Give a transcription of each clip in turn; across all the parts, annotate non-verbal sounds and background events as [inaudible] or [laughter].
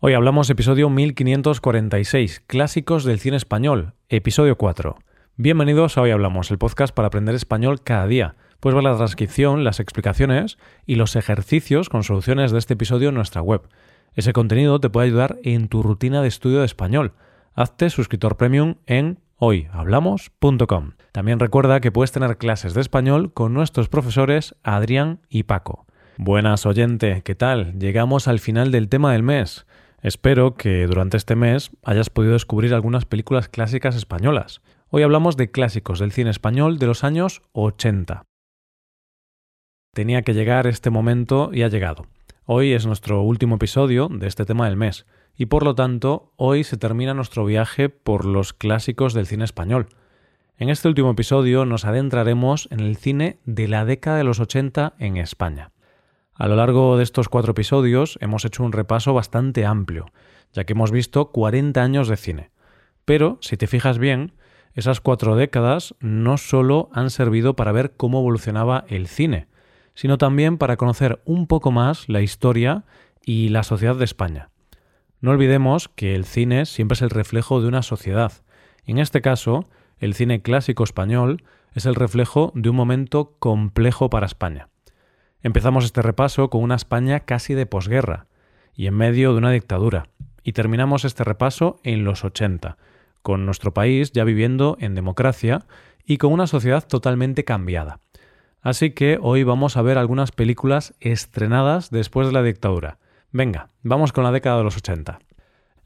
Hoy hablamos episodio 1546, Clásicos del Cine Español, episodio 4. Bienvenidos a Hoy Hablamos, el podcast para aprender español cada día. Puedes ver la transcripción, las explicaciones y los ejercicios con soluciones de este episodio en nuestra web. Ese contenido te puede ayudar en tu rutina de estudio de español. Hazte suscriptor premium en hoyhablamos.com. También recuerda que puedes tener clases de español con nuestros profesores Adrián y Paco. Buenas oyente, ¿qué tal? Llegamos al final del tema del mes. Espero que durante este mes hayas podido descubrir algunas películas clásicas españolas. Hoy hablamos de clásicos del cine español de los años 80. Tenía que llegar este momento y ha llegado. Hoy es nuestro último episodio de este tema del mes, y por lo tanto hoy se termina nuestro viaje por los clásicos del cine español. En este último episodio nos adentraremos en el cine de la década de los 80 en España. A lo largo de estos cuatro episodios hemos hecho un repaso bastante amplio, ya que hemos visto 40 años de cine. Pero, si te fijas bien, esas cuatro décadas no solo han servido para ver cómo evolucionaba el cine, sino también para conocer un poco más la historia y la sociedad de España. No olvidemos que el cine siempre es el reflejo de una sociedad. En este caso, el cine clásico español es el reflejo de un momento complejo para España. Empezamos este repaso con una España casi de posguerra y en medio de una dictadura, y terminamos este repaso en los 80, con nuestro país ya viviendo en democracia y con una sociedad totalmente cambiada. Así que hoy vamos a ver algunas películas estrenadas después de la dictadura. Venga, vamos con la década de los 80.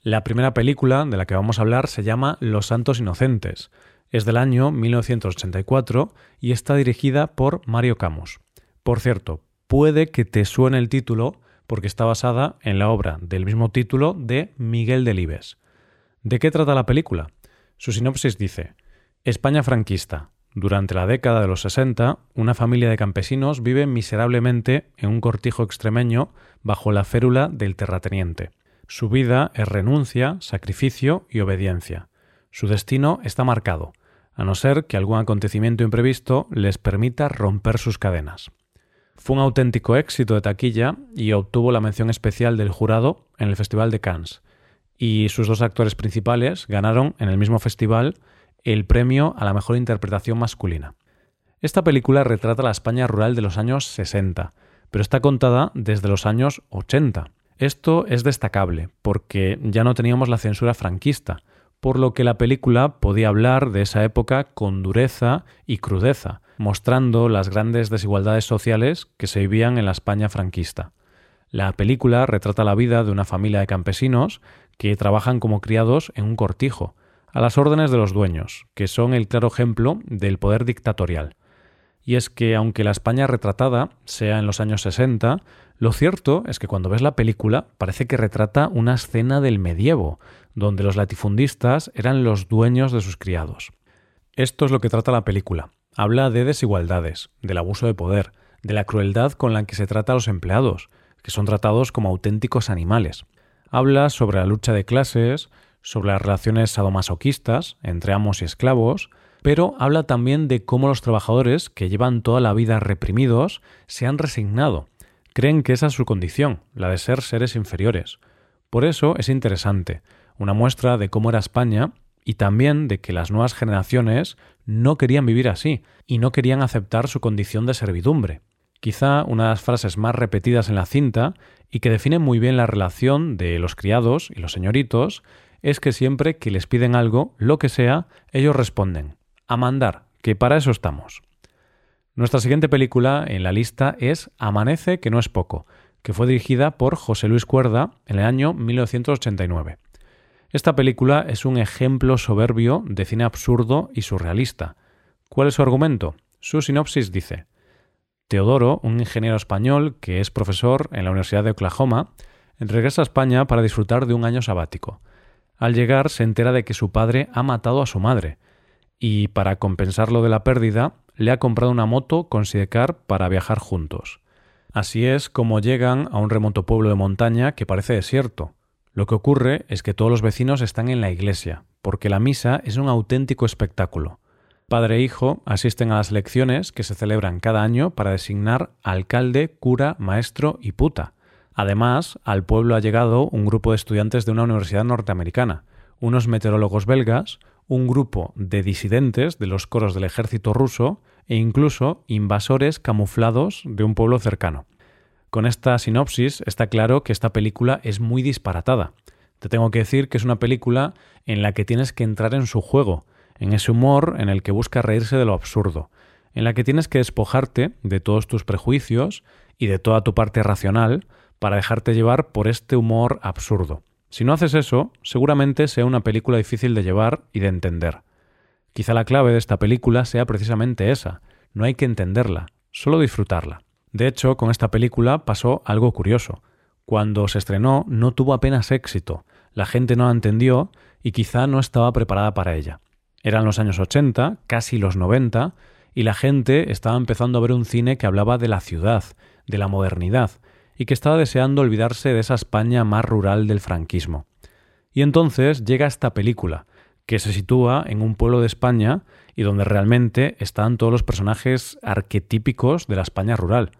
La primera película de la que vamos a hablar se llama Los Santos Inocentes. Es del año 1984 y está dirigida por Mario Camus. Por cierto, puede que te suene el título porque está basada en la obra del mismo título de Miguel Delibes. ¿De qué trata la película? Su sinopsis dice: España franquista. Durante la década de los 60, una familia de campesinos vive miserablemente en un cortijo extremeño bajo la férula del terrateniente. Su vida es renuncia, sacrificio y obediencia. Su destino está marcado, a no ser que algún acontecimiento imprevisto les permita romper sus cadenas. Fue un auténtico éxito de taquilla y obtuvo la mención especial del jurado en el Festival de Cannes. Y sus dos actores principales ganaron en el mismo festival el premio a la mejor interpretación masculina. Esta película retrata la España rural de los años 60, pero está contada desde los años 80. Esto es destacable porque ya no teníamos la censura franquista, por lo que la película podía hablar de esa época con dureza y crudeza, mostrando las grandes desigualdades sociales que se vivían en la España franquista. La película retrata la vida de una familia de campesinos que trabajan como criados en un cortijo, a las órdenes de los dueños, que son el claro ejemplo del poder dictatorial. Y es que aunque la España retratada sea en los años 60, lo cierto es que cuando ves la película parece que retrata una escena del medievo, donde los latifundistas eran los dueños de sus criados. Esto es lo que trata la película, Habla de desigualdades, del abuso de poder, de la crueldad con la que se trata a los empleados, que son tratados como auténticos animales. Habla sobre la lucha de clases, sobre las relaciones sadomasoquistas entre amos y esclavos, pero habla también de cómo los trabajadores que llevan toda la vida reprimidos se han resignado. Creen que esa es su condición, la de ser seres inferiores. Por eso es interesante, una muestra de cómo era España y también de que las nuevas generaciones no querían vivir así y no querían aceptar su condición de servidumbre. Quizá una de las frases más repetidas en la cinta y que define muy bien la relación de los criados y los señoritos es que siempre que les piden algo, lo que sea, ellos responden a mandar, que para eso estamos. Nuestra siguiente película en la lista es Amanece, que no es poco, que fue dirigida por José Luis Cuerda en el año 1989. Esta película es un ejemplo soberbio de cine absurdo y surrealista. ¿Cuál es su argumento? Su sinopsis dice Teodoro, un ingeniero español que es profesor en la Universidad de Oklahoma, regresa a España para disfrutar de un año sabático. Al llegar se entera de que su padre ha matado a su madre y para compensarlo de la pérdida le ha comprado una moto con sidecar para viajar juntos. Así es como llegan a un remoto pueblo de montaña que parece desierto, lo que ocurre es que todos los vecinos están en la iglesia, porque la misa es un auténtico espectáculo. Padre e hijo asisten a las elecciones que se celebran cada año para designar alcalde, cura, maestro y puta. Además, al pueblo ha llegado un grupo de estudiantes de una universidad norteamericana, unos meteorólogos belgas, un grupo de disidentes de los coros del ejército ruso e incluso invasores camuflados de un pueblo cercano. Con esta sinopsis está claro que esta película es muy disparatada. Te tengo que decir que es una película en la que tienes que entrar en su juego, en ese humor en el que busca reírse de lo absurdo, en la que tienes que despojarte de todos tus prejuicios y de toda tu parte racional para dejarte llevar por este humor absurdo. Si no haces eso, seguramente sea una película difícil de llevar y de entender. Quizá la clave de esta película sea precisamente esa, no hay que entenderla, solo disfrutarla. De hecho, con esta película pasó algo curioso. Cuando se estrenó no tuvo apenas éxito, la gente no la entendió y quizá no estaba preparada para ella. Eran los años 80, casi los 90, y la gente estaba empezando a ver un cine que hablaba de la ciudad, de la modernidad, y que estaba deseando olvidarse de esa España más rural del franquismo. Y entonces llega esta película, que se sitúa en un pueblo de España y donde realmente están todos los personajes arquetípicos de la España rural,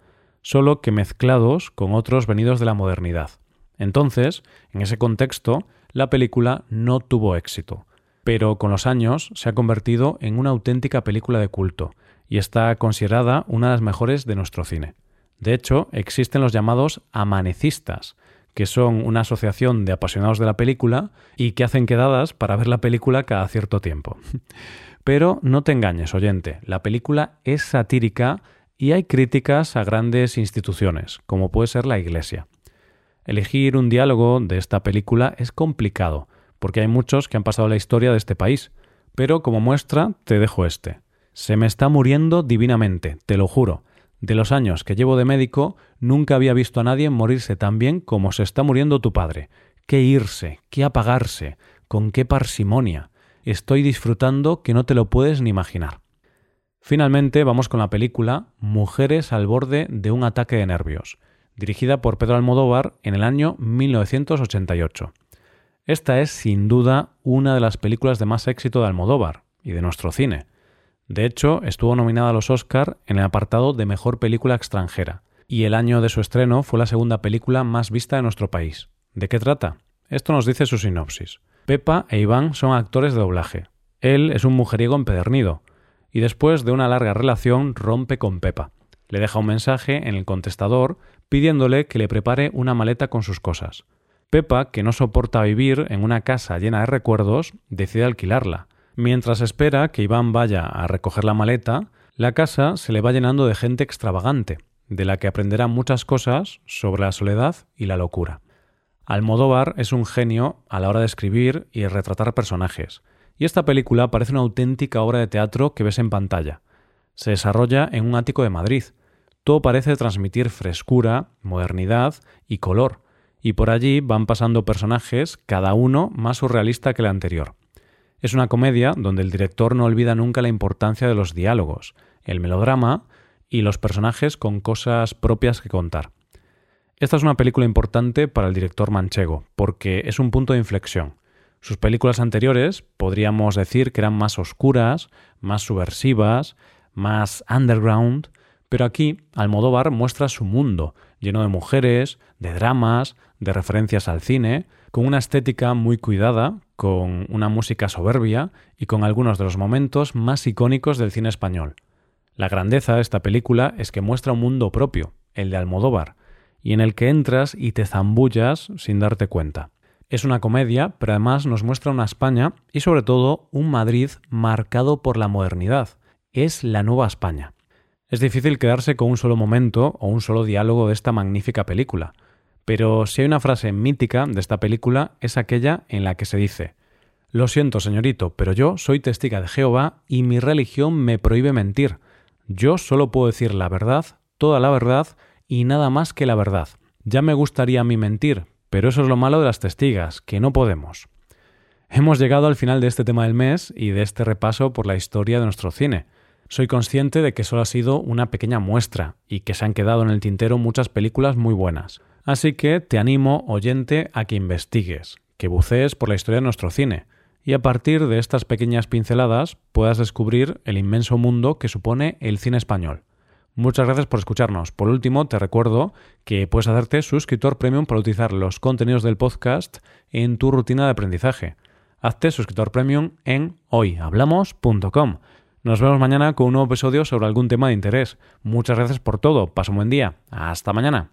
solo que mezclados con otros venidos de la modernidad. Entonces, en ese contexto, la película no tuvo éxito, pero con los años se ha convertido en una auténtica película de culto y está considerada una de las mejores de nuestro cine. De hecho, existen los llamados amanecistas, que son una asociación de apasionados de la película y que hacen quedadas para ver la película cada cierto tiempo. [laughs] Pero no te engañes, oyente, la película es satírica y hay críticas a grandes instituciones, como puede ser la Iglesia. Elegir un diálogo de esta película es complicado, porque hay muchos que han pasado la historia de este país, pero como muestra te dejo este. Se me está muriendo divinamente, te lo juro. De los años que llevo de médico, nunca había visto a nadie morirse tan bien como se está muriendo tu padre. Qué irse, qué apagarse, con qué parsimonia. Estoy disfrutando que no te lo puedes ni imaginar. Finalmente vamos con la película Mujeres al borde de un ataque de nervios, dirigida por Pedro Almodóvar en el año 1988. Esta es sin duda una de las películas de más éxito de Almodóvar y de nuestro cine. De hecho, estuvo nominada a los Oscar en el apartado de Mejor Película Extranjera, y el año de su estreno fue la segunda película más vista de nuestro país. ¿De qué trata? Esto nos dice su sinopsis. Pepa e Iván son actores de doblaje. Él es un mujeriego empedernido, y después de una larga relación rompe con Pepa. Le deja un mensaje en el contestador pidiéndole que le prepare una maleta con sus cosas. Pepa, que no soporta vivir en una casa llena de recuerdos, decide alquilarla. Mientras espera que Iván vaya a recoger la maleta, la casa se le va llenando de gente extravagante, de la que aprenderá muchas cosas sobre la soledad y la locura. Almodóvar es un genio a la hora de escribir y retratar personajes, y esta película parece una auténtica obra de teatro que ves en pantalla. Se desarrolla en un ático de Madrid. Todo parece transmitir frescura, modernidad y color, y por allí van pasando personajes, cada uno más surrealista que el anterior. Es una comedia donde el director no olvida nunca la importancia de los diálogos, el melodrama y los personajes con cosas propias que contar. Esta es una película importante para el director manchego, porque es un punto de inflexión. Sus películas anteriores podríamos decir que eran más oscuras, más subversivas, más underground, pero aquí Almodóvar muestra su mundo, lleno de mujeres, de dramas, de referencias al cine, con una estética muy cuidada, con una música soberbia y con algunos de los momentos más icónicos del cine español. La grandeza de esta película es que muestra un mundo propio, el de Almodóvar, y en el que entras y te zambullas sin darte cuenta. Es una comedia, pero además nos muestra una España y sobre todo un Madrid marcado por la modernidad. Es la nueva España. Es difícil quedarse con un solo momento o un solo diálogo de esta magnífica película, pero si hay una frase mítica de esta película es aquella en la que se dice Lo siento, señorito, pero yo soy testiga de Jehová y mi religión me prohíbe mentir. Yo solo puedo decir la verdad, toda la verdad y nada más que la verdad. Ya me gustaría a mí mentir, pero eso es lo malo de las testigas, que no podemos. Hemos llegado al final de este tema del mes y de este repaso por la historia de nuestro cine. Soy consciente de que solo ha sido una pequeña muestra y que se han quedado en el tintero muchas películas muy buenas. Así que te animo, oyente, a que investigues, que bucees por la historia de nuestro cine y a partir de estas pequeñas pinceladas puedas descubrir el inmenso mundo que supone el cine español. Muchas gracias por escucharnos. Por último, te recuerdo que puedes hacerte suscriptor premium para utilizar los contenidos del podcast en tu rutina de aprendizaje. Hazte suscriptor premium en hoyhablamos.com. Nos vemos mañana con un nuevo episodio sobre algún tema de interés. Muchas gracias por todo. Pasa un buen día. Hasta mañana.